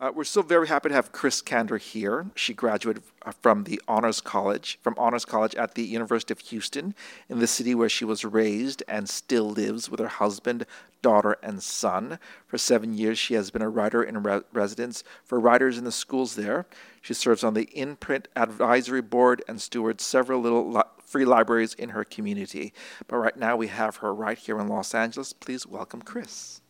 Uh, we're so very happy to have Chris Cander here. She graduated uh, from the Honors College, from Honors College at the University of Houston, in the city where she was raised and still lives with her husband, daughter, and son. For seven years, she has been a writer in re- residence for writers in the schools there. She serves on the Inprint Advisory Board and stewards several little li- free libraries in her community. But right now, we have her right here in Los Angeles. Please welcome Chris.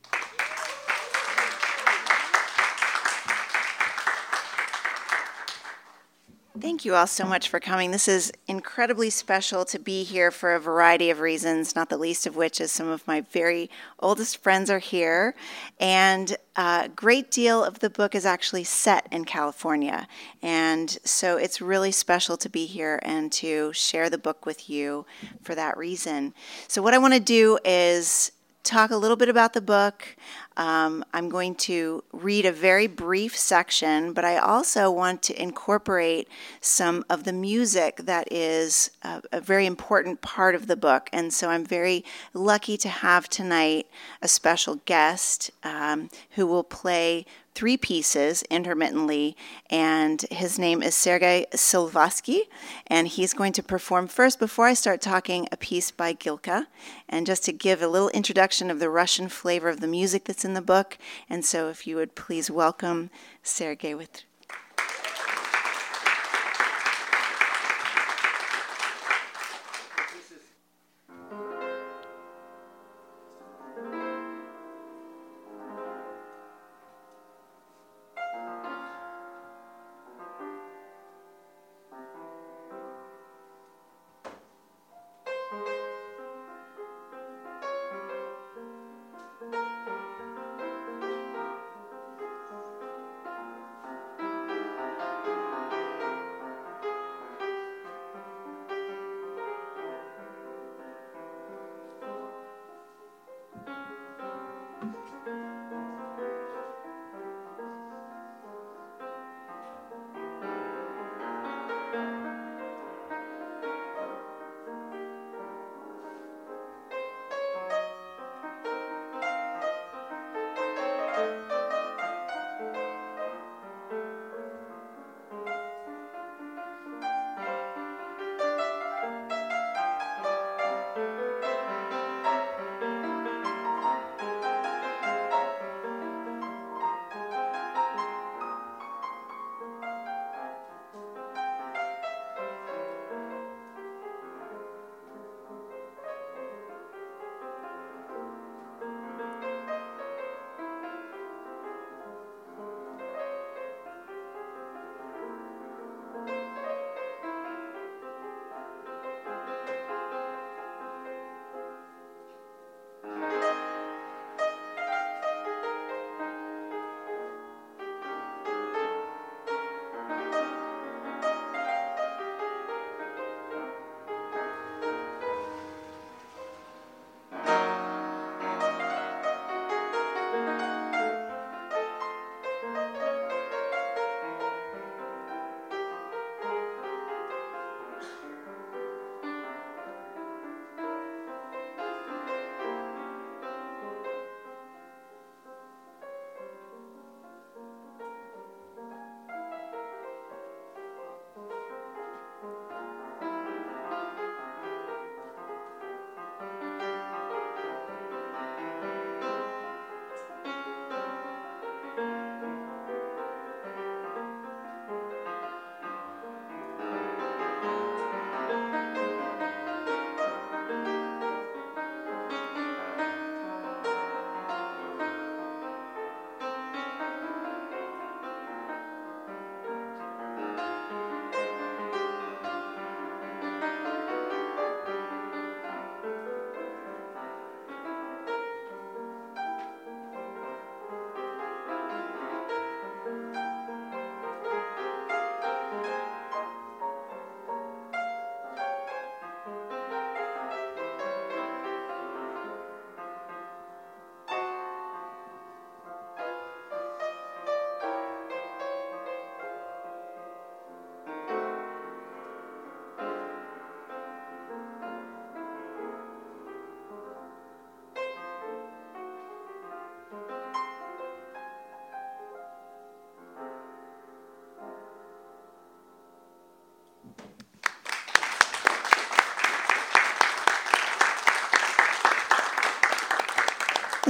Thank you all so much for coming. This is incredibly special to be here for a variety of reasons, not the least of which is some of my very oldest friends are here. And a great deal of the book is actually set in California. And so it's really special to be here and to share the book with you for that reason. So, what I want to do is talk a little bit about the book. Um, I'm going to read a very brief section, but I also want to incorporate some of the music that is a, a, very important part of the book. And so I'm very lucky to have tonight a special guest um, who will play three pieces intermittently, and his name is Sergei Silvasky, and he's going to perform first, before I start talking, a piece by Glinka, and just to give a little introduction of the Russian flavor of the music that's in the book. And so, if you would please welcome Sergei with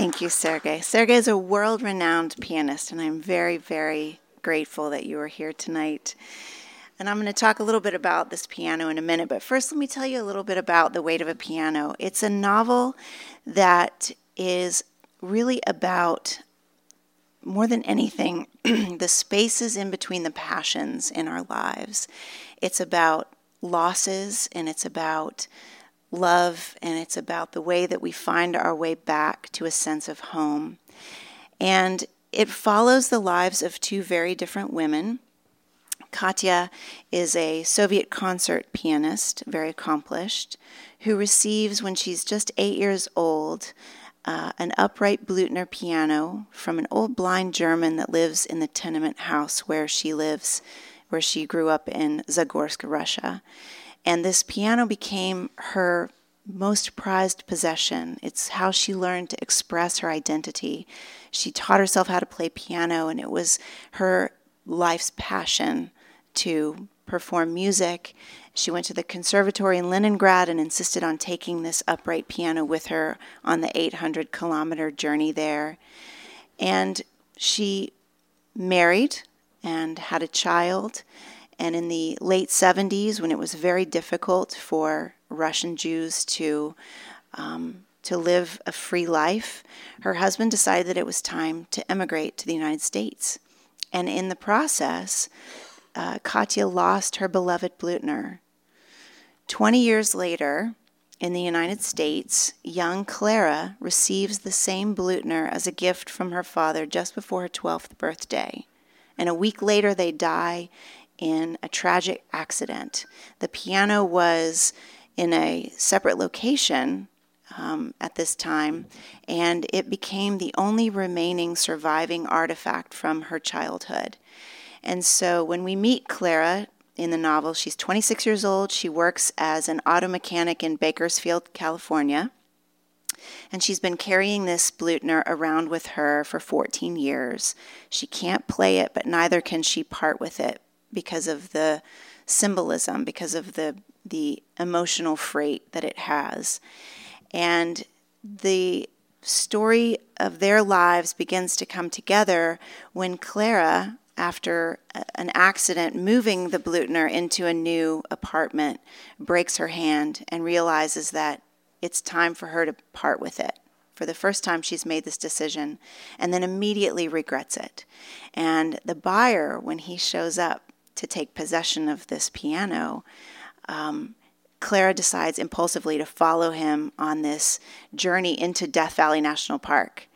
Thank you, Sergey. Sergey is a world renowned pianist, and I'm very, very grateful that you are here tonight. And I'm going to talk a little bit about this piano in a minute, but first, let me tell you a little bit about The Weight of a Piano. It's a novel that is really about more than anything, the spaces in between the passions in our lives. It's about losses and it's about love and it's about the way that we find our way back to a sense of home. And it follows the lives of two very different women. Katya is a Soviet concert pianist, very accomplished, who receives, when she's just eight years old, uh, an upright Blüthner piano from an old blind German that lives in the tenement house where she lives, where she grew up in Zagorsk, Russia. And this piano became her most prized possession. It's how she learned to express her identity. She taught herself how to play piano, and it was her life's passion to perform music she went to the conservatory in Leningrad and insisted on taking this upright piano with her on the 800 kilometer journey there. And she married and had a child. And in the late 70s, when it was very difficult for Russian Jews to um, to live a free life, her husband decided that it was time to emigrate to the United States. And in the process, uh, Katya lost her beloved Blüthner. Twenty years later, in the United States, young Clara receives the same Blüthner as a gift from her father just before her 12th birthday. And a week later, they die in a tragic accident. The piano was in a separate location um, at this time, and it became the only remaining surviving artifact from her childhood. And so when we meet Clara in the novel, she's 26 years old. She works as an auto mechanic in Bakersfield, California. And she's been carrying this Blüthner around with her for 14 years. She can't play it, but neither can she part with it because of the symbolism, because of the, the emotional freight that it has. And the story of their lives begins to come together when Clara, after an accident moving the Blüthner into a new apartment, breaks her hand and realizes that it's time for her to part with it. For the first time, she's made this decision and then immediately regrets it. And the buyer, when he shows up to take possession of this piano, um, Clara decides impulsively to follow him on this journey into Death Valley National Park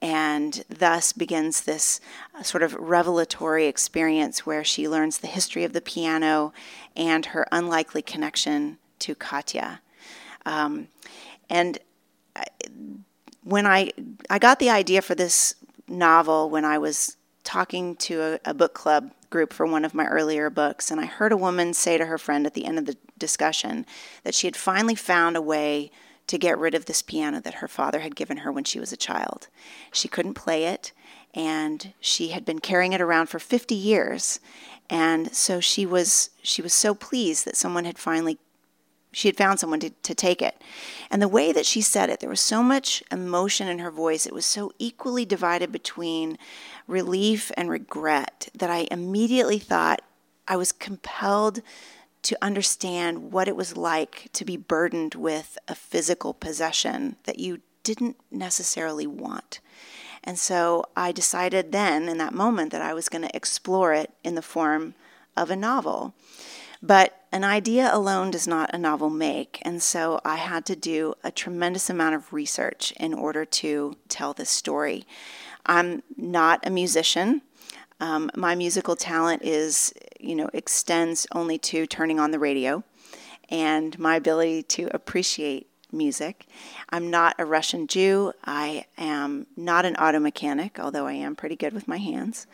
and thus begins this uh, sort of revelatory experience where she learns the history of the piano and her unlikely connection to Katya. Um, and I, when I I got the idea for this novel when I was talking to a, a book club group for one of my earlier books, and I heard a woman say to her friend at the end of the discussion that she had finally found a way to get rid of this piano that her father had given her when she was a child. She couldn't play it, and she had been carrying it around for 50 years. And so she was she was so pleased that someone had finally she had found someone to, to take it. And the way that she said it, there was so much emotion in her voice. It was so equally divided between relief and regret that I immediately thought I was compelled to understand what it was like to be burdened with a physical possession that you didn't necessarily want. And so I decided then, in that moment, that I was going to explore it in the form of a novel. But an idea alone does not a novel make. And so I had to do a tremendous amount of research in order to tell this story. I'm not a musician. Um, my musical talent is, you know, extends only to turning on the radio and my ability to appreciate music. I'm not a Russian Jew. I am not an auto mechanic, although I am pretty good with my hands.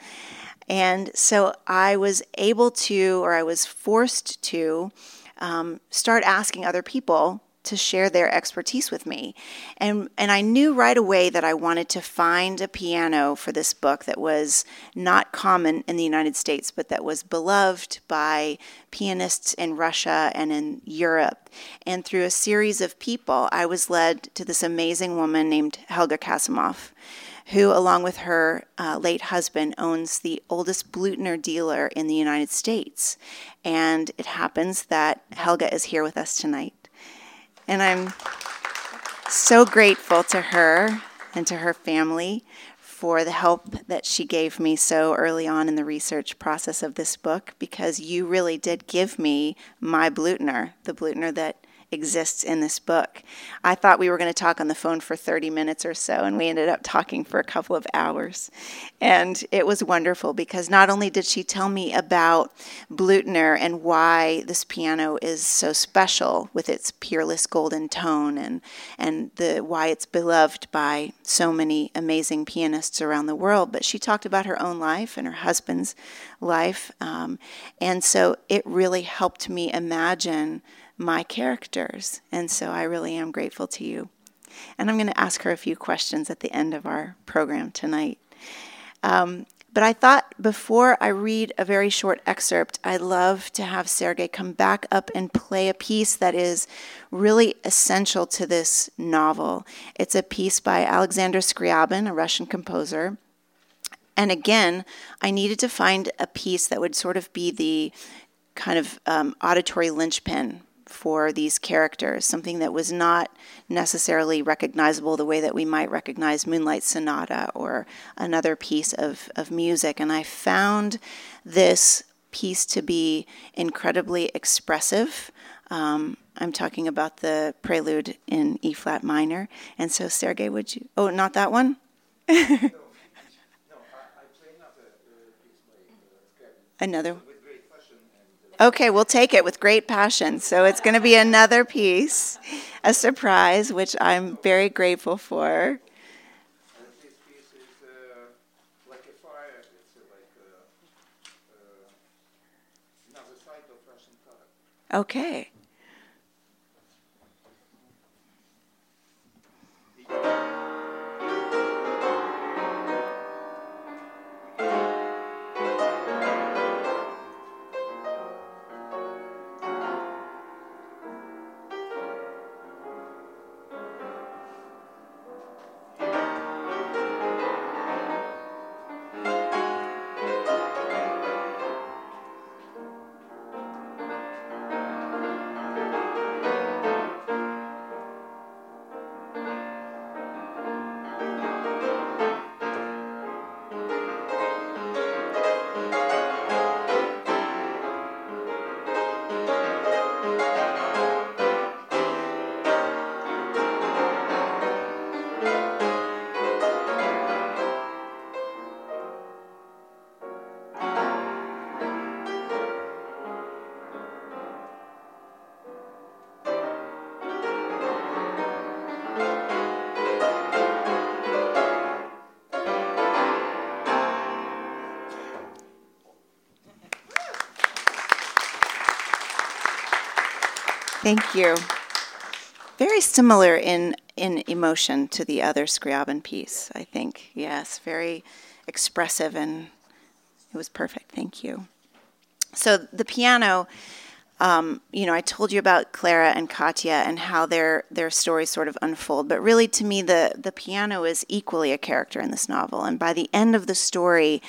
And so I was able to, or I was forced to, um, start asking other people to share their expertise with me. And, and I knew right away that I wanted to find a piano for this book that was not common in the United States, but that was beloved by pianists in Russia and in Europe. And through a series of people, I was led to this amazing woman named Helga Kasimov who, along with her uh, late husband, owns the oldest Blüthner dealer in the United States. And it happens that Helga is here with us tonight. And I'm so grateful to her and to her family for the help that she gave me so early on in the research process of this book because you really did give me my Blüthner, the Blüthner that exists in this book. I thought we were going to talk on the phone for 30 minutes or so, and we ended up talking for a couple of hours. And it was wonderful because not only did she tell me about Blüthner and why this piano is so special with its peerless golden tone and, and the, why it's beloved by so many amazing pianists around the world, but she talked about her own life and her husband's life. Um, and so it really helped me imagine my characters. And so I really am grateful to you. And I'm going to ask her a few questions at the end of our program tonight. Um, but I thought before I read a very short excerpt, I'd love to have Sergei come back up and play a piece that is really essential to this novel. It's a piece by Alexander Scriabin, a Russian composer. And again, I needed to find a piece that would sort of be the kind of um, auditory linchpin for these characters, something that was not necessarily recognizable the way that we might recognize Moonlight Sonata or another piece of, of music. And I found this piece to be incredibly expressive. Um, I'm talking about the prelude in E flat minor. And so, Sergei, would you? Oh, not that one? another. Okay, we'll take it with great passion. So it's going to be another piece, a surprise, which I'm very grateful for. Okay. Thank you. Very similar in in emotion to the other Scriabin piece, I think. Yes, very expressive and it was perfect. Thank you. So the piano, um, you know, I told you about Clara and Katya and how their their stories sort of unfold, but really to me the the piano is equally a character in this novel. And by the end of the story,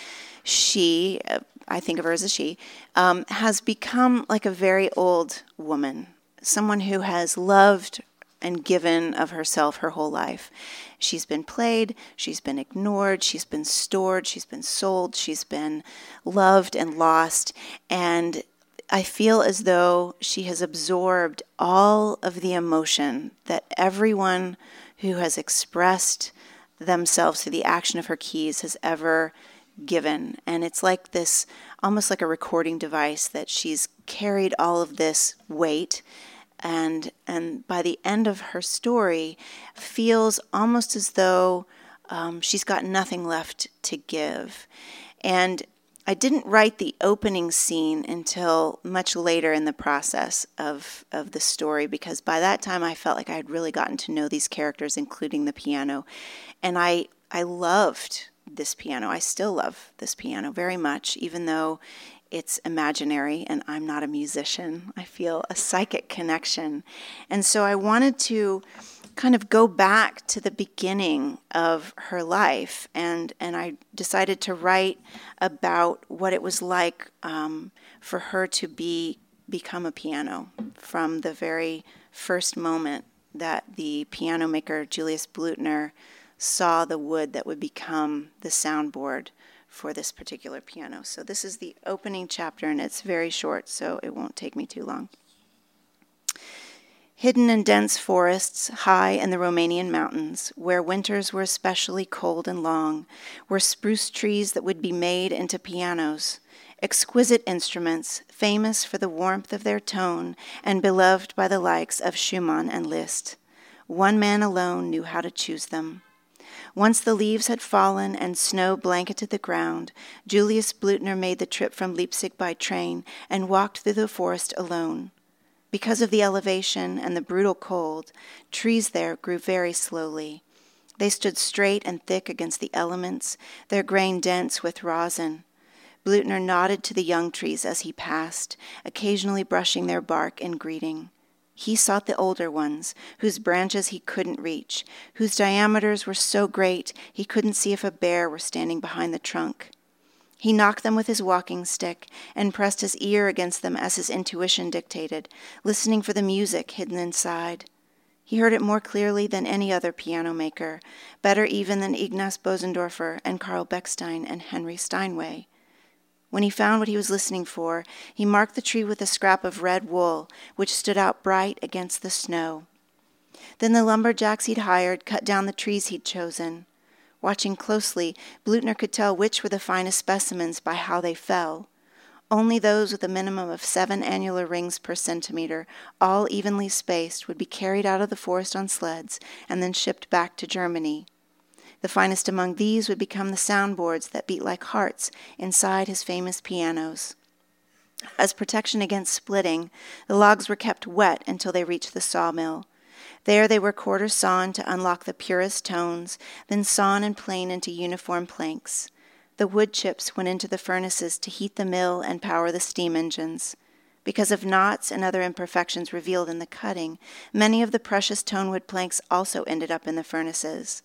she, I think of her as a she, um, has become like a very old woman someone who has loved and given of herself her whole life. She's been played, she's been ignored, she's been stored, she's been sold, she's been loved and lost. And I feel as though she has absorbed all of the emotion that everyone who has expressed themselves through the action of her keys has ever given. And it's like this almost like a recording device that she's carried all of this weight and and by the end of her story feels almost as though um, she's got nothing left to give and I didn't write the opening scene until much later in the process of, of the story because by that time I felt like I had really gotten to know these characters, including the piano. And I, I loved this piano. I still love this piano very much, even though it's imaginary and I'm not a musician. I feel a psychic connection. And so I wanted to kind of go back to the beginning of her life, and and I decided to write about what it was like um, for her to be become a piano from the very first moment that the piano maker Julius Blüthner saw the wood that would become the soundboard for this particular piano. So this is the opening chapter, and it's very short, so it won't take me too long. Hidden in dense forests high in the Romanian mountains, where winters were especially cold and long, were spruce trees that would be made into pianos, exquisite instruments, famous for the warmth of their tone and beloved by the likes of Schumann and Liszt. One man alone knew how to choose them. Once the leaves had fallen and snow blanketed the ground, Julius Blüthner made the trip from Leipzig by train and walked through the forest alone. Because of the elevation and the brutal cold, trees there grew very slowly. They stood straight and thick against the elements, their grain dense with rosin. Blüthner nodded to the young trees as he passed, occasionally brushing their bark in greeting. He sought the older ones, whose branches he couldn't reach, whose diameters were so great he couldn't see if a bear were standing behind the trunk. He knocked them with his walking stick and pressed his ear against them as his intuition dictated, listening for the music hidden inside. He heard it more clearly than any other piano maker, better even than Ignaz Bösendorfer and Carl Bechstein and Henry Steinway. When he found what he was listening for, he marked the tree with a scrap of red wool, which stood out bright against the snow. Then the lumberjacks he'd hired cut down the trees he'd chosen. Watching closely, Blüthner could tell which were the finest specimens by how they fell. Only those with a minimum of seven annular rings per centimeter, all evenly spaced, would be carried out of the forest on sleds and then shipped back to Germany. The finest among these would become the soundboards that beat like hearts inside his famous pianos. As protection against splitting, the logs were kept wet until they reached the sawmill. There they were quarter sawn to unlock the purest tones, then sawn and planed into uniform planks. The wood chips went into the furnaces to heat the mill and power the steam engines. Because of knots and other imperfections revealed in the cutting, many of the precious tonewood planks also ended up in the furnaces.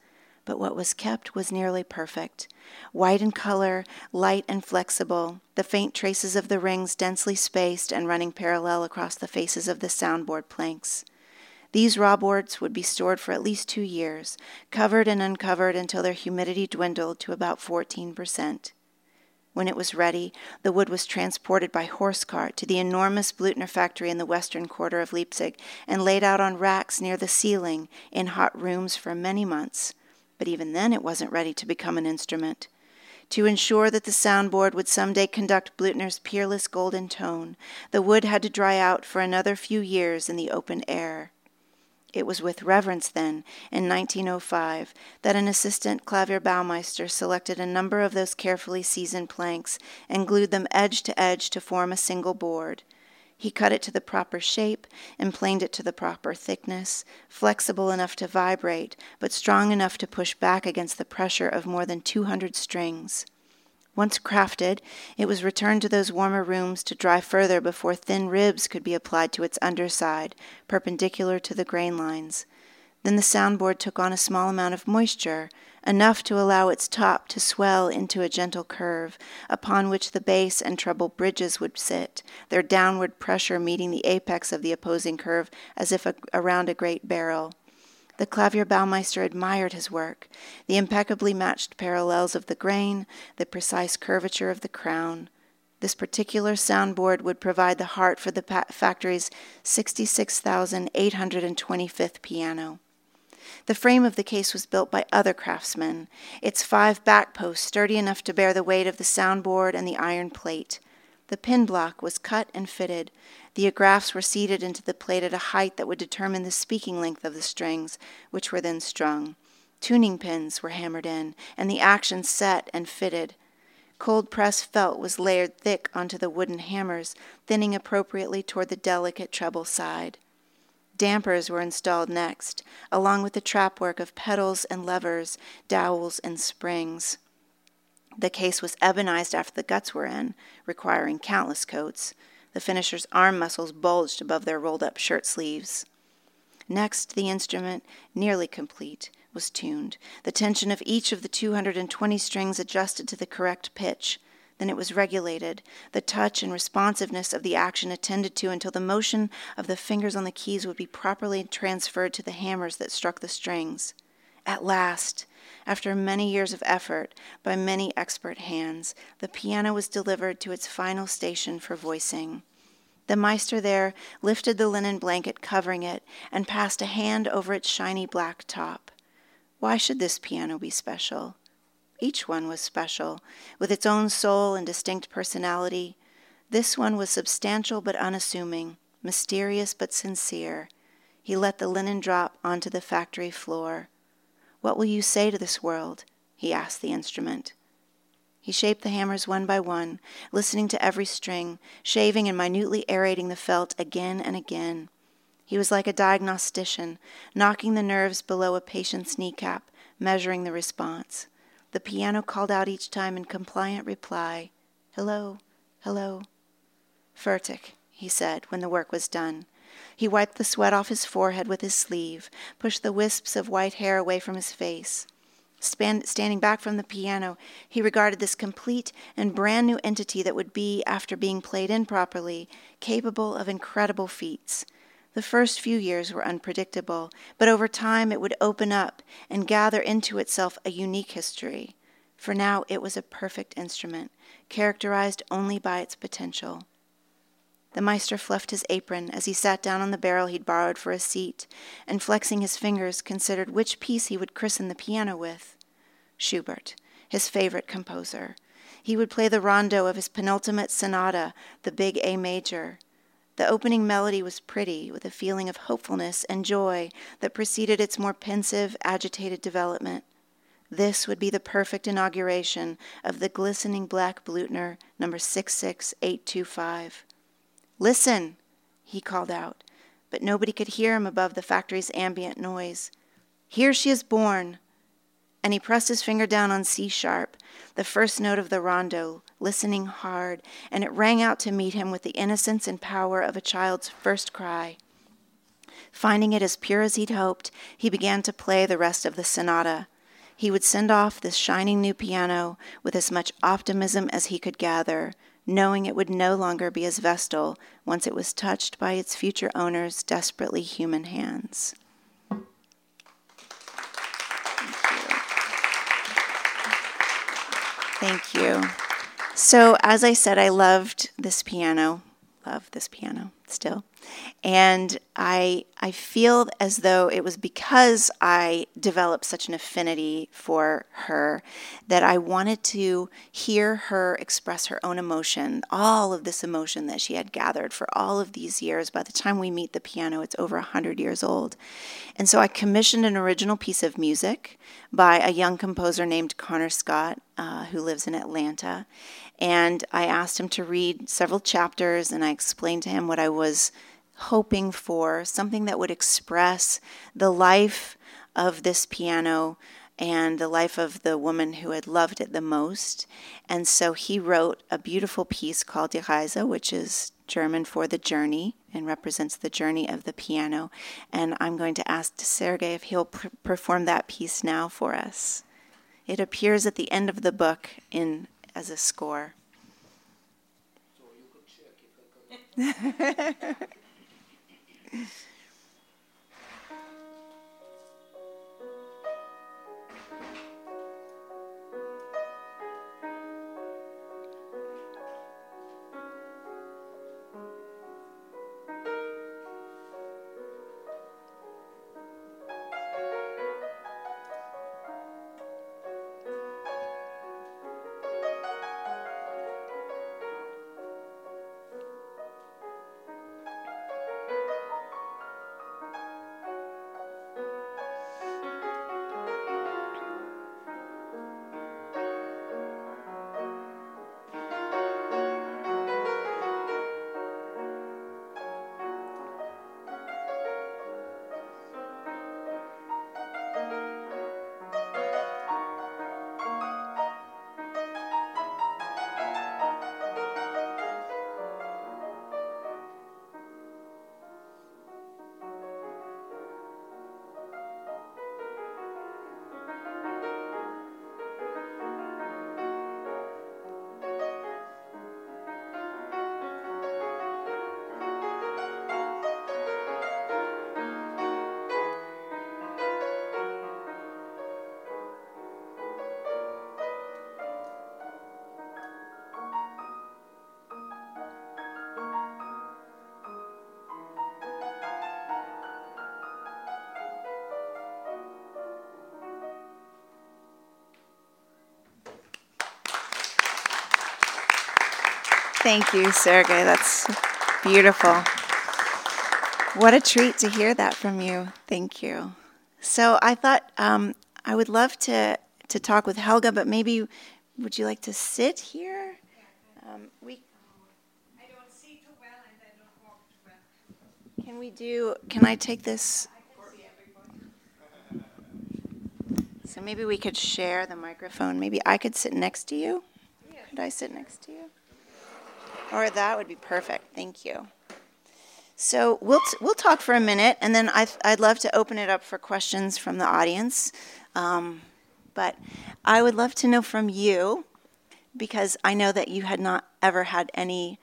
But what was kept was nearly perfect. White in color, light and flexible, the faint traces of the rings densely spaced and running parallel across the faces of the soundboard planks. These raw boards would be stored for at least two years, covered and uncovered until their humidity dwindled to about 14%. When it was ready, the wood was transported by horse cart to the enormous Blüthner factory in the western quarter of Leipzig and laid out on racks near the ceiling in hot rooms for many months. But even then, it wasn't ready to become an instrument. To ensure that the soundboard would someday conduct Blüthner's peerless golden tone, the wood had to dry out for another few years in the open air. It was with reverence, then, in 1905, that an assistant Klavierbaumeister selected a number of those carefully seasoned planks and glued them edge to edge to form a single board. He cut it to the proper shape and planed it to the proper thickness, flexible enough to vibrate, but strong enough to push back against the pressure of more than 200 strings. Once crafted, it was returned to those warmer rooms to dry further before thin ribs could be applied to its underside, perpendicular to the grain lines. Then the soundboard took on a small amount of moisture, enough to allow its top to swell into a gentle curve, upon which the bass and treble bridges would sit, their downward pressure meeting the apex of the opposing curve as if a, around a great barrel. The Klavierbaumeister admired his work, the impeccably matched parallels of the grain, the precise curvature of the crown. This particular soundboard would provide the heart for the factory's 66,825th piano. The frame of the case was built by other craftsmen, its five back posts sturdy enough to bear the weight of the soundboard and the iron plate. The pin block was cut and fitted, the agrafes were seated into the plate at a height that would determine the speaking length of the strings, which were then strung. Tuning pins were hammered in, and the action set and fitted. Cold pressed felt was layered thick onto the wooden hammers, thinning appropriately toward the delicate treble side. Dampers were installed next, along with the trapwork of pedals and levers, dowels and springs. The case was ebonized after the guts were in, requiring countless coats. The finisher's arm muscles bulged above their rolled up shirt sleeves. Next, the instrument, nearly complete, was tuned, the tension of each of the 220 strings adjusted to the correct pitch. Then it was regulated, the touch and responsiveness of the action attended to until the motion of the fingers on the keys would be properly transferred to the hammers that struck the strings. At last, after many years of effort by many expert hands, the piano was delivered to its final station for voicing. The Meister there lifted the linen blanket covering it and passed a hand over its shiny black top. Why should this piano be special? Each one was special, with its own soul and distinct personality. This one was substantial but unassuming, mysterious but sincere. He let the linen drop onto the factory floor. What will you say to this world? he asked the instrument. He shaped the hammers one by one, listening to every string, shaving and minutely aerating the felt again and again. He was like a diagnostician, knocking the nerves below a patient's kneecap, measuring the response. The piano called out each time in compliant reply, Hello, hello. Fertig, he said when the work was done. He wiped the sweat off his forehead with his sleeve, pushed the wisps of white hair away from his face. Span- standing back from the piano, he regarded this complete and brand new entity that would be, after being played in properly, capable of incredible feats. The first few years were unpredictable, but over time it would open up and gather into itself a unique history. For now it was a perfect instrument, characterized only by its potential. The Meister fluffed his apron as he sat down on the barrel he'd borrowed for a seat, and flexing his fingers, considered which piece he would christen the piano with. Schubert, his favorite composer. He would play the rondo of his penultimate sonata, the big A major. The opening melody was pretty, with a feeling of hopefulness and joy that preceded its more pensive, agitated development. This would be the perfect inauguration of the glistening black Blüthner number 66825. Listen, he called out, but nobody could hear him above the factory's ambient noise. Here she is born. And he pressed his finger down on C sharp, the first note of the rondo, listening hard, and it rang out to meet him with the innocence and power of a child's first cry. Finding it as pure as he'd hoped, he began to play the rest of the sonata. He would send off this shining new piano with as much optimism as he could gather, knowing it would no longer be his Vestal once it was touched by its future owner's desperately human hands. Thank you. So, as I said, I loved this piano, love this piano still. And I, I feel as though it was because I developed such an affinity for her that I wanted to hear her express her own emotion, all of this emotion that she had gathered for all of these years. By the time we meet the piano, it's over 100 years old. And so I commissioned an original piece of music by a young composer named Connor Scott, uh, who lives in Atlanta. And I asked him to read several chapters, and I explained to him what I was hoping for something that would express the life of this piano and the life of the woman who had loved it the most. And so he wrote a beautiful piece called Die Reise, which is German for the journey and represents the journey of the piano. And I'm going to ask Sergei if he'll perform that piece now for us. It appears at the end of the book in as a score. So Thank you, Sergey. That's beautiful. What a treat to hear that from you. Thank you. So I thought um, I would love to, to talk with Helga, but maybe would you like to sit here? Um, we, I don't see too well and I don't walk too well. Can we do, can I take this? So maybe we could share the microphone. Maybe I could sit next to you. Could I sit next to you? Or that would be perfect. Thank you. So we'll t- we'll talk for a minute, and then I'd, I'd love to open it up for questions from the audience. Um, but I would love to know from you, because I know that you had not ever had any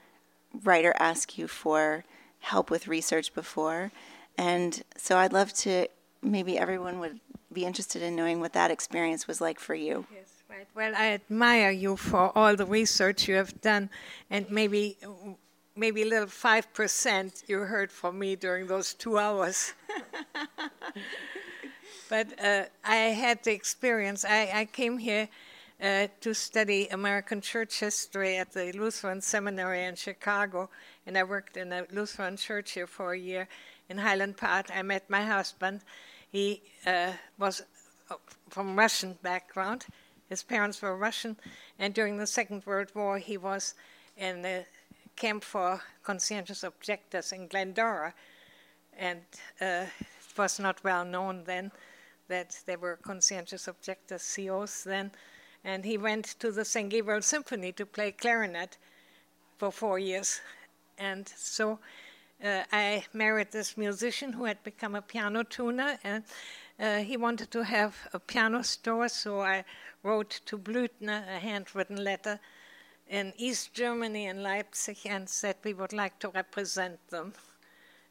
writer ask you for help with research before, and so I'd love to maybe everyone would be interested in knowing what that experience was like for you. Yes, right. Well, I admire you for all the research you have done, and maybe maybe a little five percent you heard from me during those two hours. but uh, I had the experience. I, I came here uh, to study American church history at the Lutheran Seminary in Chicago, and I worked in a Lutheran church here for a year in Highland Park. I met my husband he uh, was uh, from Russian background. His parents were Russian, and during the Second World War, he was in the camp for conscientious objectors in Glendora, and uh, it was not well known then that there were conscientious objectors, COs then, and he went to the St. Gabriel Symphony to play clarinet for four years, and so uh, I married this musician who had become a piano tuner, and uh, he wanted to have a piano store, so I wrote to Blüthner a handwritten letter in East Germany in Leipzig and said we would like to represent them.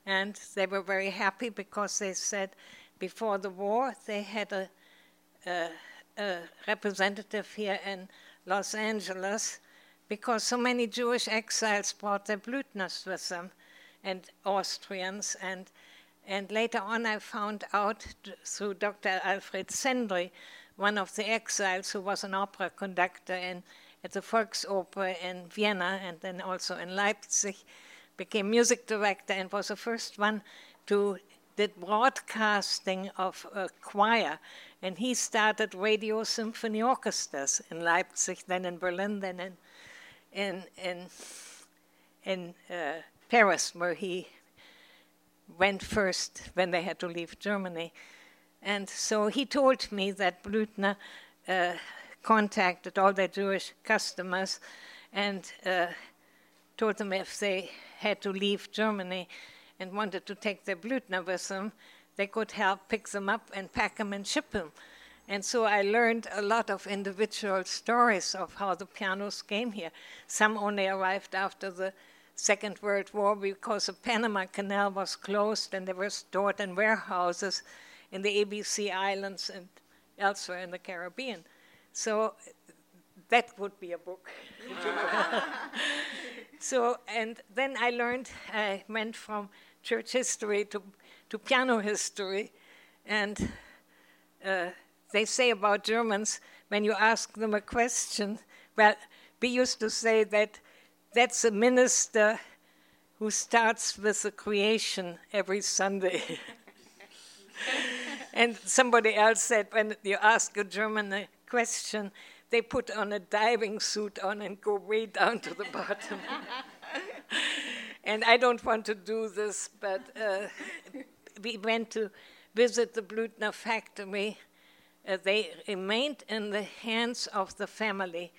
And they were very happy because they said before the war they had a, a, a representative here in Los Angeles because so many Jewish exiles brought their Blüthners with them and Austrians. And, and later on, I found out through Dr. Alfred Sendrey, one of the exiles who was an opera conductor in, at the Volksoper in Vienna and then also in Leipzig, became music director and was the first one to did broadcasting of a choir, and he started radio symphony orchestras in Leipzig, then in Berlin, then in in in in uh, Paris, where he went first when they had to leave Germany. And so he told me that Blüthner uh, contacted all their Jewish customers and uh, told them if they had to leave Germany and wanted to take their Blüthner with them, they could help pick them up and pack them and ship them. And so I learned a lot of individual stories of how the pianos came here. Some only arrived after the Second World War because the Panama Canal was closed and they were stored in warehouses in the ABC Islands and elsewhere in the Caribbean. So that would be a book. so, and then I learned, I went from church history to, to piano history, and uh, they say about Germans, when you ask them a question, well, we used to say that that's a minister who starts with the creation every Sunday. and somebody else said when you ask a German a question, they put on a diving suit on and go way down to the bottom. and I don't want to do this, but uh, we went to visit the Blüthner factory. Uh, they remained in the hands of the family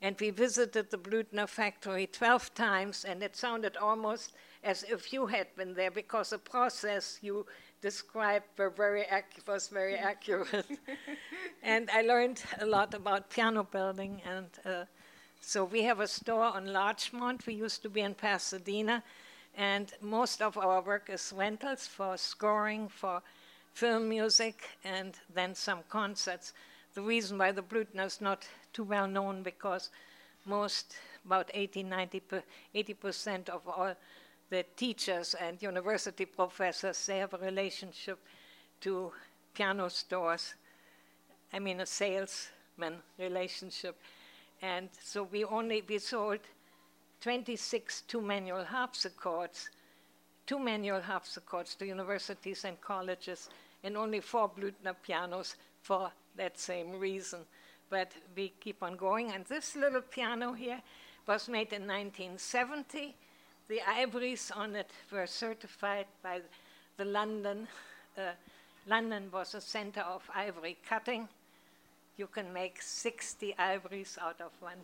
and we visited the Blüthner factory 12 times, and it sounded almost as if you had been there because the process you described were very ac- was very accurate. and I learned a lot about piano building, and uh, so we have a store on Larchmont. We used to be in Pasadena, and most of our work is rentals for scoring, for film music, and then some concerts. The reason why the Blüthner is not too well known because most, about 80, 90, 80% of all the teachers and university professors, they have a relationship to piano stores. I mean, a salesman relationship. And so we only, we sold 26 two manual harpsichords, two manual harpsichords to universities and colleges, and only four Blüthner pianos for that same reason. But we keep on going. And this little piano here was made in 1970. The ivories on it were certified by the London. Uh, London was a center of ivory cutting. You can make 60 ivories out of one.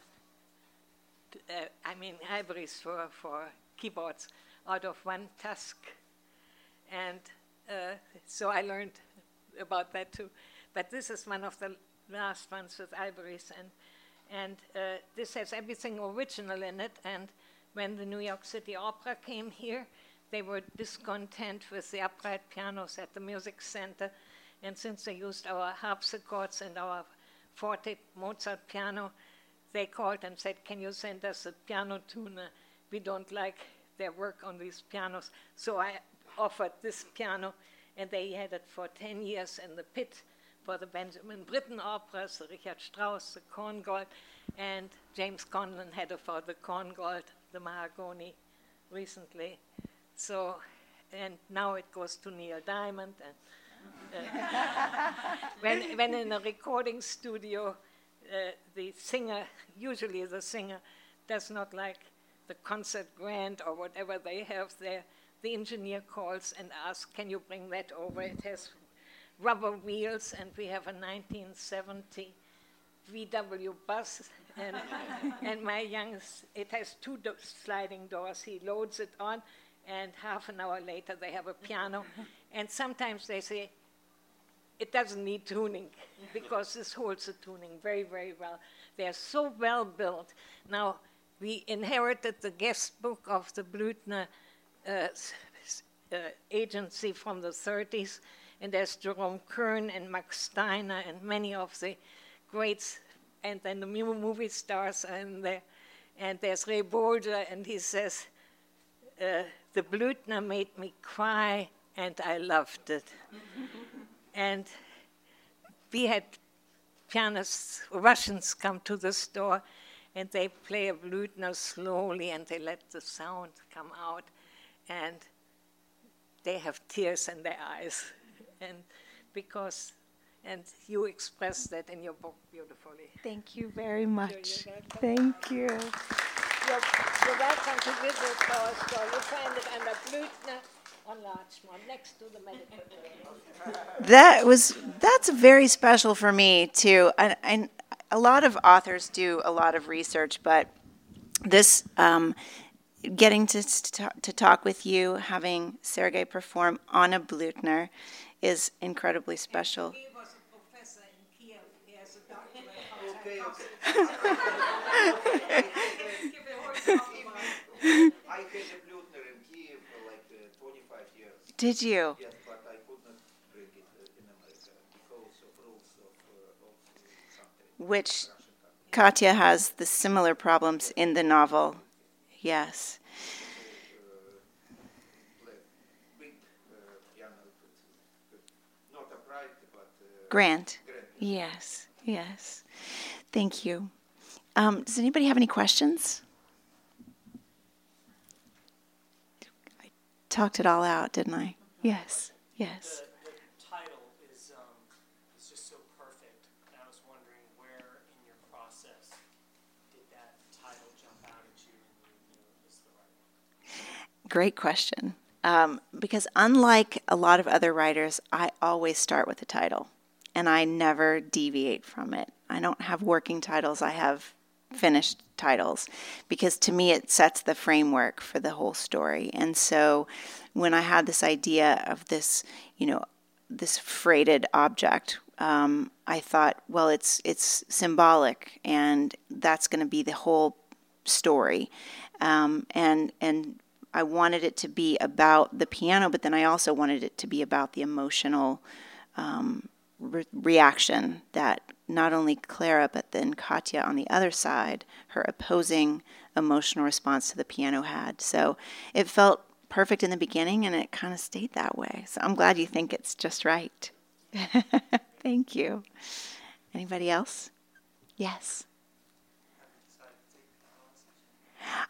Uh, I mean, ivories for, for keyboards out of one tusk. And uh, so I learned about that too. But this is one of the last ones with ivories, and and uh, this has everything original in it. And when the New York City Opera came here, they were discontent with the upright pianos at the music center, and since they used our harpsichords and our forte Mozart piano, they called and said, "Can you send us a piano tuner? We don't like their work on these pianos." So I offered this piano, and they had it for 10 years in the pit for the Benjamin Britten operas, the Richard Strauss, the Korngold, and James Conlon had it for the Korngold, the Mahagonny recently. So, and now it goes to Neil Diamond. And, uh, when, when in a recording studio, uh, the singer, usually the singer, does not like the concert grand or whatever they have there, the engineer calls and asks, Can you bring that over? It has rubber wheels, and we have a 1970 VW bus. And, and my youngest, it has two do- sliding doors. He loads it on, and half an hour later they have a piano. And sometimes they say, it doesn't need tuning because this holds the tuning very, very well. They're so well built. Now, we inherited the guest book of the Blüthner uh, uh, agency from the 30s, and there's Jerome Kern and Max Steiner and many of the greats, and then the movie stars are in there. And there's Ray Bolger, and he says, uh, The Blüthner made me cry, and I loved it. and we had pianists, Russians, come to the store, and they play a Blüthner slowly, and they let the sound come out and they have tears in their eyes. And because, and you express that in your book beautifully. Thank you very much. Thank you. You're, you're, welcome to visit our store. You find it under Blüthner on Larchmont, next to the medical That was, that's very special for me too. And, and a lot of authors do a lot of research, but this um, getting to, to talk with you, having Sergei perform on a Blüthner is incredibly special. He was a professor in Kiev. He has a doctorate. I had a Blüthner in Kiev for like uh, 25 years. Did you? Yes, but I could not bring it uh, in America because of rules of, uh, of something. Which Katya has the similar problems in the novel. Yes. Grant. Yes, yes. Thank you. Um, does anybody have any questions? I talked it all out, didn't I? Yes, yes. The the title is um just so perfect, I was wondering where in your process did that title jump out into you know just the writing? Great question. Um, because unlike a lot of other writers, I always start with the title and I never deviate from it. I don't have working titles, I have finished titles because to me it sets the framework for the whole story. And so when I had this idea of this, you know, this freighted object, um, I thought, well, it's it's symbolic, and that's going to be the whole story. Um, and and I wanted it to be about the piano, but then I also wanted it to be about the emotional um, re- reaction that not only Clara, but then Katya on the other side, her opposing emotional response to the piano had. So it felt perfect in the beginning and it kind of stayed that way. So I'm glad you think it's just right. Thank you. Anybody else? Yes.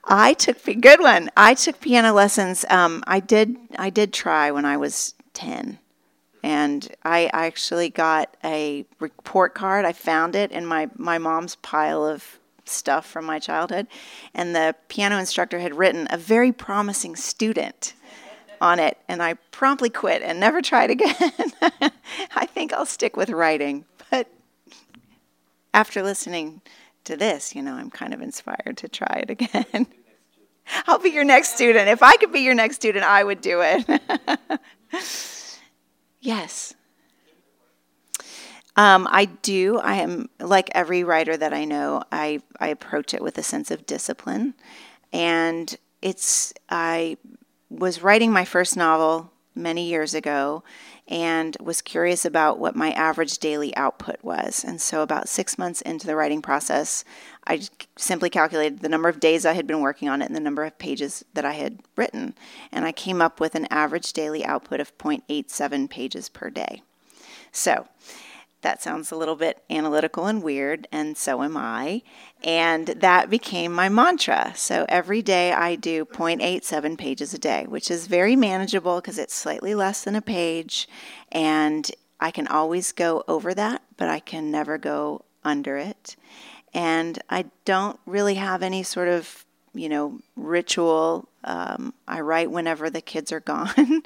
I took good one. I took piano lessons. Um, I did. I did try when I was ten, and I actually got a report card. I found it in my my mom's pile of stuff from my childhood, and the piano instructor had written a very promising student on it, and I promptly quit and never tried again. I think I'll stick with writing, but after listening to this, you know, I'm kind of inspired to try it again. I'll be your next student. If I could be your next student, I would do it. yes. Um, I do. I am like every writer that I know. I I approach it with a sense of discipline, and it's I was writing my first novel many years ago and was curious about what my average daily output was. And so, about six months into the writing process, I simply calculated the number of days I had been working on it and the number of pages that I had written. And I came up with an average daily output of 0.87 pages per day. So, that sounds a little bit analytical and weird, and so am I. And that became my mantra. So every day I do 0.87 pages a day, which is very manageable because it's slightly less than a page. And I can always go over that, but I can never go under it. And I don't really have any sort of, you know, ritual. Um, I write whenever the kids are gone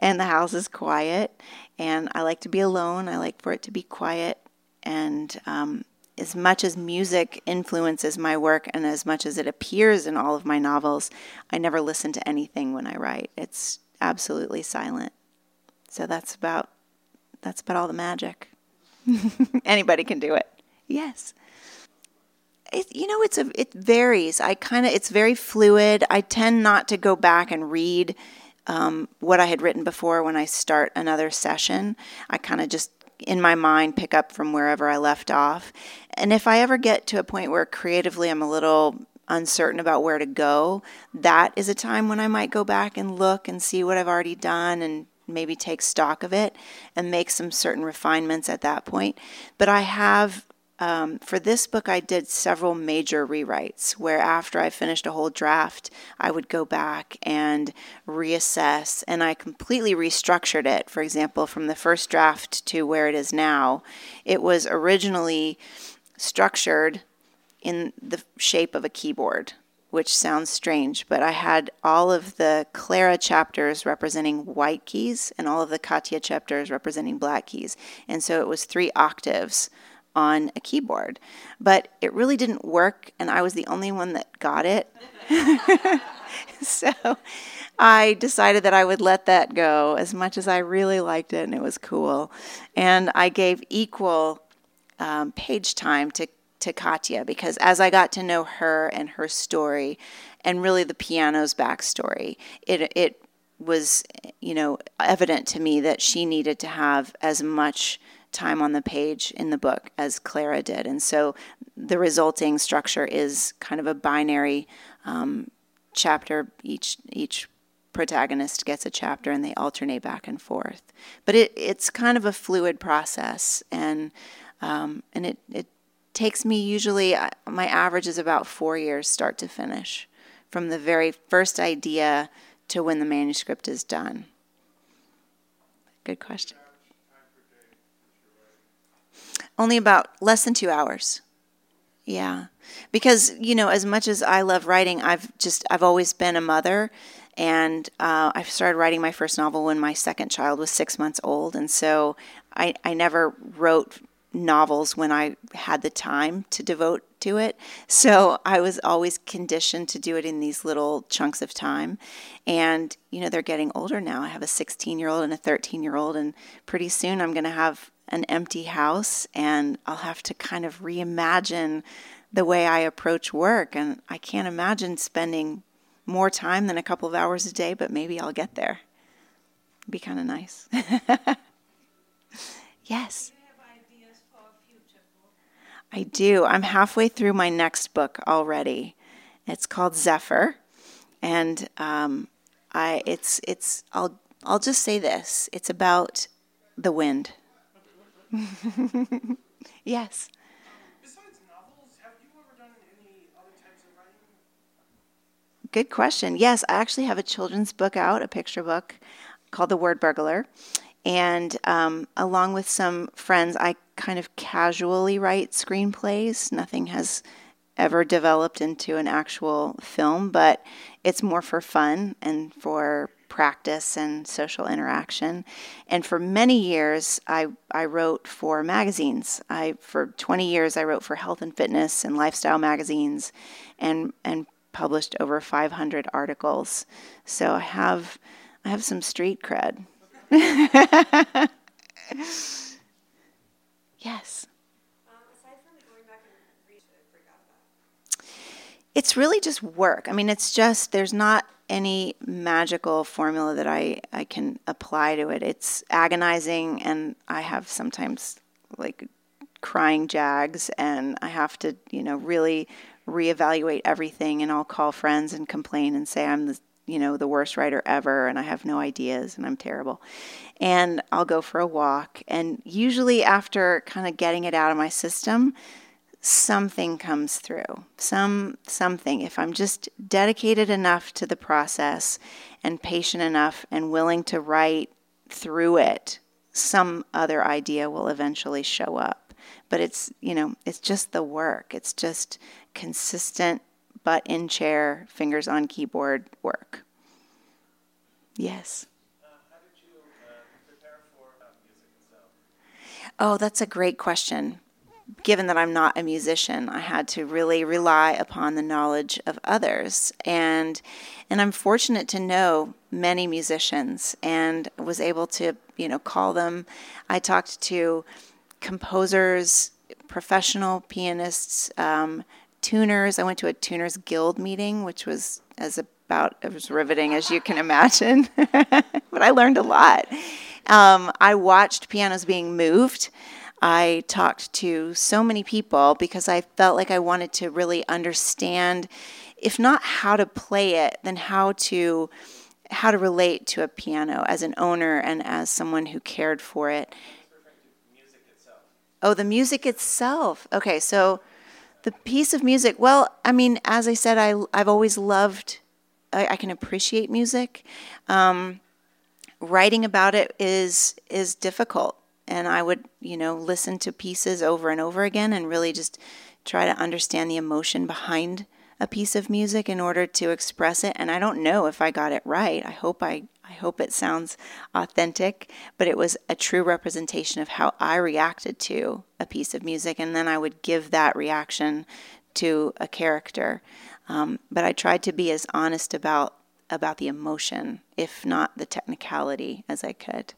and the house is quiet and I like to be alone. I like for it to be quiet. And um, as much as music influences my work and as much as it appears in all of my novels, I never listen to anything when I write. It's absolutely silent. So that's about that's about all the magic. Anybody can do it. Yes. It, you know, it's a it varies. I kind of it's very fluid. I tend not to go back and read um, what I had written before when I start another session. I kind of just in my mind pick up from wherever I left off. And if I ever get to a point where creatively I'm a little uncertain about where to go, that is a time when I might go back and look and see what I've already done and maybe take stock of it and make some certain refinements at that point. But I have um, for this book, I did several major rewrites where after I finished a whole draft, I would go back and reassess, and I completely restructured it. For example, from the first draft to where it is now, it was originally structured in the shape of a keyboard which sounds strange, but I had all of the Clara chapters representing white keys and all of the Katya chapters representing black keys. And so it was three octaves on a keyboard. But it really didn't work, and I was the only one that got it. so I decided that I would let that go as much as I really liked it and it was cool. And I gave equal um, page time to, to Katya because as I got to know her and her story and really the piano's backstory, it, it was, you know, evident to me that she needed to have as much time on the page in the book as Clara did. And so the resulting structure is kind of a binary um, chapter. Each each protagonist gets a chapter and they alternate back and forth. But it, it's kind of a fluid process, and um, and it, it takes me usually uh, my average is about four years start to finish, from the very first idea to when the manuscript is done. Good question. Only about less than two hours. Yeah. Because, you know, as much as I love writing, I've just, I've always been a mother. And uh, I started writing my first novel when my second child was six months old. And so I, I never wrote novels when I had the time to devote to it. So I was always conditioned to do it in these little chunks of time. And, you know, they're getting older now. I have a 16 year old and a 13 year old, and pretty soon I'm going to have an empty house and I'll have to kind of reimagine the way I approach work. And I can't imagine spending more time than a couple of hours a day, but maybe I'll get there. It'd be kind of nice. yes. I do. I'm halfway through my next book already. It's called Zephyr, and um, I it's it's I'll I'll just say this. It's about the wind. yes. Besides novels, have you ever done any other types of writing? good question. Yes, I actually have a children's book out, a picture book called The Word Burglar. And um, along with some friends, I kind of casually write screenplays. Nothing has ever developed into an actual film, but it's more for fun and for practice and social interaction. And for many years, I, I wrote for magazines. I for 20 years, I wrote for health and fitness and lifestyle magazines, and and published over 500 articles. So I have I have some street cred. yes. It's really just work. I mean, it's just, there's not any magical formula that I, I can apply to it. It's agonizing, and I have sometimes like crying jags, and I have to, you know, really reevaluate everything. And I'll call friends and complain and say I'm the, you know, the worst writer ever, and I have no ideas, and I'm terrible. And I'll go for a walk, and usually after kind of getting it out of my system, something comes through. Some something. If i'm just dedicated enough to the process and patient enough and willing to write through it some other idea will eventually show up. But it's you know it's just the work. It's just consistent butt in chair fingers on keyboard work. Yes. Oh, that's a great question given that I'm not a musician, I had to really rely upon the knowledge of others. And and I'm fortunate to know many musicians and was able to, you know, call them. I talked to composers, professional pianists, um, tuners. I went to a tuners guild meeting, which was as about as riveting as you can imagine. but I learned a lot. Um, I watched pianos being moved. I talked to so many people because I felt like I wanted to really understand, if not how to play it, then how to how to relate to a piano as an owner and as someone who cared for it. Oh, the music itself. Okay, so the piece of music. Well, I mean, as I said, I I've always loved. I, I can appreciate music. Um, writing about it is is difficult and I would, you know, listen to pieces over and over again and really just try to understand the emotion behind a piece of music in order to express it. And I don't know if I got it right. I hope I I hope it sounds authentic, but it was a true representation of how I reacted to a piece of music, and then I would give that reaction to a character. Um, but I tried to be as honest about about the emotion, if not the technicality, as I could.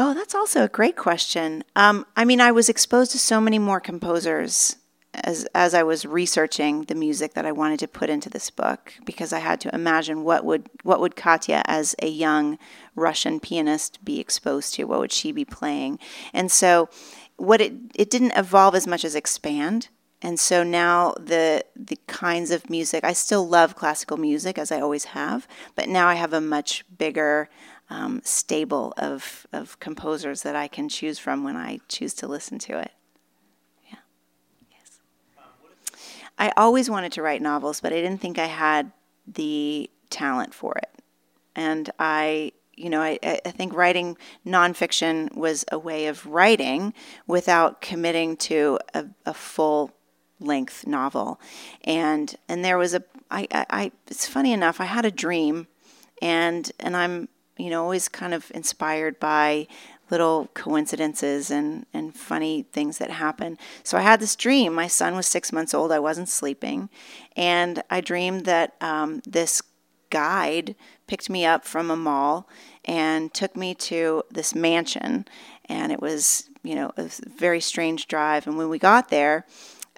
Oh, that's also a great question. Um, I mean, I was exposed to so many more composers as as I was researching the music that I wanted to put into this book because I had to imagine what would what would Katya as a young Russian pianist be exposed to? What would she be playing? And so, what it it didn't evolve as much as expand. And so now the the kinds of music I still love classical music as I always have, but now I have a much bigger um, stable of, of composers that I can choose from when I choose to listen to it. Yeah. Yes. I always wanted to write novels, but I didn't think I had the talent for it. And I, you know, I, I think writing nonfiction was a way of writing without committing to a, a full length novel. And and there was a I, I, I it's funny enough, I had a dream and and I'm you know, always kind of inspired by little coincidences and, and funny things that happen. So I had this dream. My son was six months old. I wasn't sleeping. And I dreamed that um, this guide picked me up from a mall and took me to this mansion. And it was, you know, a very strange drive. And when we got there,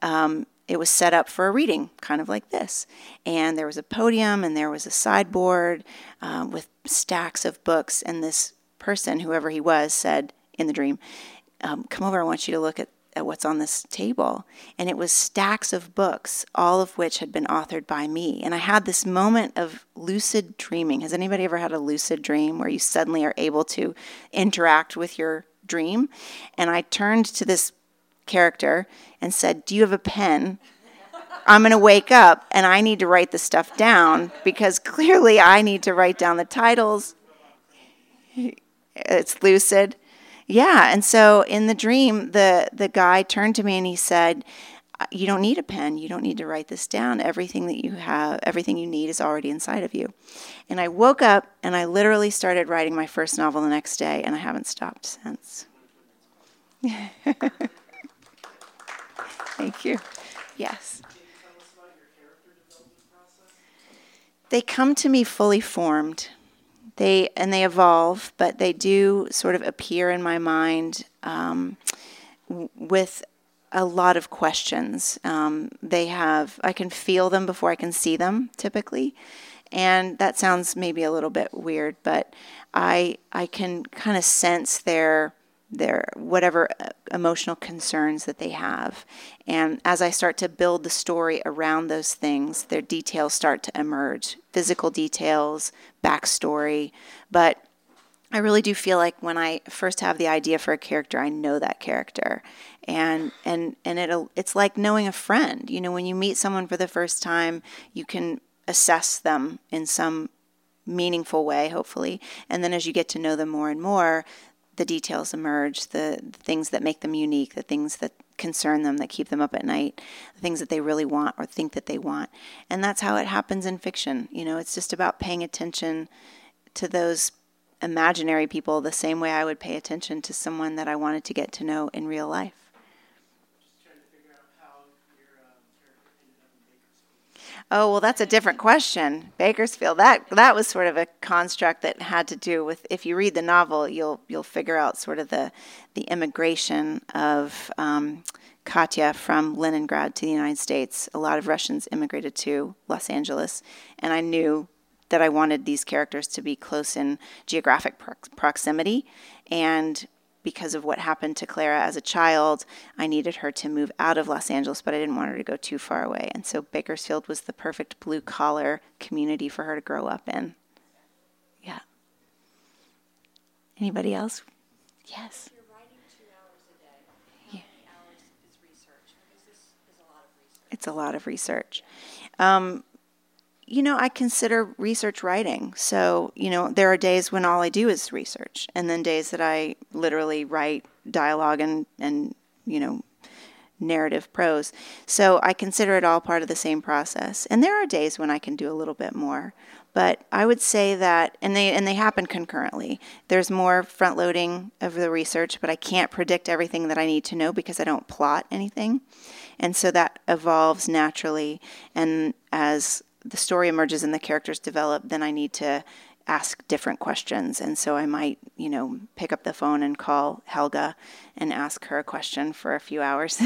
um, it was set up for a reading, kind of like this. And there was a podium and there was a sideboard um, with stacks of books. And this person, whoever he was, said in the dream, um, Come over, I want you to look at, at what's on this table. And it was stacks of books, all of which had been authored by me. And I had this moment of lucid dreaming. Has anybody ever had a lucid dream where you suddenly are able to interact with your dream? And I turned to this character and said, Do you have a pen? I'm going to wake up and I need to write the stuff down because clearly I need to write down the titles. It's lucid. Yeah, and so in the dream, the the guy turned to me and he said, uh, "You don't need a pen. You don't need to write this down. Everything that you have, everything you need is already inside of you." And I woke up and I literally started writing my first novel the next day, and I haven't stopped since. Thank you. Yes. They come to me fully formed. They and they evolve, but they do sort of appear in my mind um, with a lot of questions. Um, they have I can feel them before I can see them typically, and that sounds maybe a little bit weird, but I I can kind of sense their their whatever uh, emotional concerns that they have. And as I start to build the story around those things, their details start to emerge physical details, backstory. But I really do feel like when I first have the idea for a character, I know that character. And and and it it's like knowing a friend. You know, when you meet someone for the first time, you can assess them in some meaningful way, hopefully. And then as you get to know them more and more, the details emerge, the, the, things that make them unique, the things that concern them, that keep them up at night, the things that they really want or think that they want. And that's how it happens in fiction. You know, it's just about paying attention to those imaginary people the same way I would pay attention to someone that I wanted to get to know in real life. Oh well, that's a different question. Bakersfield. That that was sort of a construct that had to do with. If you read the novel, you'll you'll figure out sort of the the immigration of um, Katya from Leningrad to the United States. A lot of Russians immigrated to Los Angeles, and I knew that I wanted these characters to be close in geographic proximity, and because of what happened to Clara as a child, I needed her to move out of Los Angeles, but I didn't want her to go too far away. And so Bakersfield was the perfect blue collar community for her to grow up in. Yeah. Anybody else? Yes. Yeah. It's a lot of research. Um, you know, I consider research writing. So, you know, there are days when all I do is research, and then days that I literally write dialogue and, and you know, narrative prose. So I consider it all part of the same process. And there are days when I can do a little bit more. But I would say that and they and they happen concurrently. There's more front loading of the research, but I can't predict everything that I need to know because I don't plot anything. And so that evolves naturally and as the story emerges and the characters develop, then I need to ask different questions. And so I might, you know, pick up the phone and call Helga and ask her a question for a few hours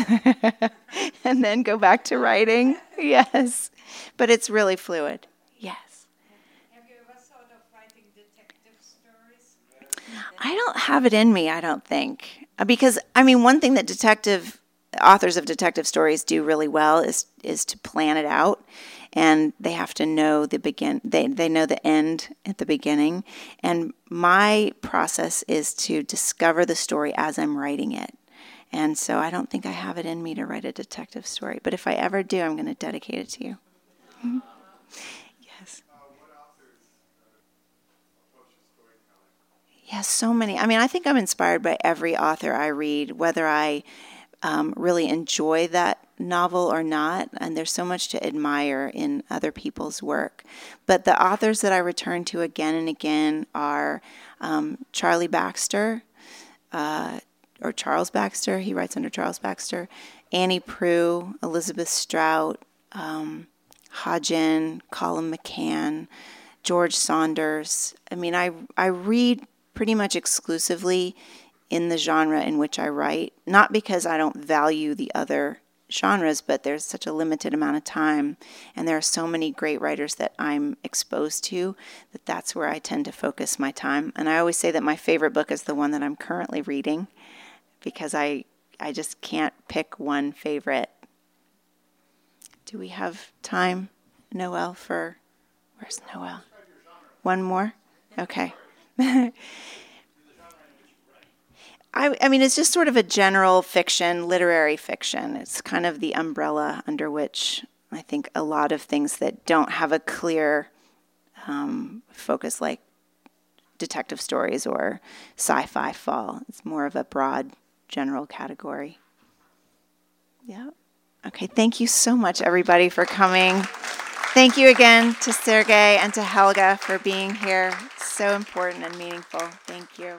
and then go back to writing. Yes. But it's really fluid. Yes. Have you ever thought of writing detective stories? I don't have it in me, I don't think. Uh, because, I mean, one thing that detective authors of detective stories do really well is is to plan it out and they have to know the begin they, they know the end at the beginning. And my process is to discover the story as i'm writing it. And so i don't think i have it in me to write a detective story but if i ever do i'm going to dedicate it to you. Mm-hmm. yes. Yes, so many. I mean, I think I'm inspired by every author I read, whether I um, really enjoy that novel or not, and there's so much to admire in other people's work. But the authors that I return to again and again are um, Charlie Baxter, uh, or Charles Baxter, he writes under Charles Baxter, Annie Proulx, Elizabeth Strout, um, Ha-Jin, Colum McCann, George Saunders. I mean, I, I read pretty much exclusively in the genre in which I write, not because I don't value the other genres, but there's such a limited amount of time, and there are so many great writers that I'm exposed to that that's where I tend to focus my time. And I always say that my favorite book is the one that I'm currently reading, because I I just can't pick one favorite. Do we have time, Noel? For where's Noel? One more. Okay. I, I mean, it's just sort of a general fiction, literary fiction. It's kind of the umbrella under which I think a lot of things that don't have a clear um, focus, like detective stories or sci fi, fall. It's more of a broad, general category. Yeah. Okay, thank you so much, everybody, for coming. Thank you again to Sergey and to Helga for being here. It's So important and meaningful. Thank you.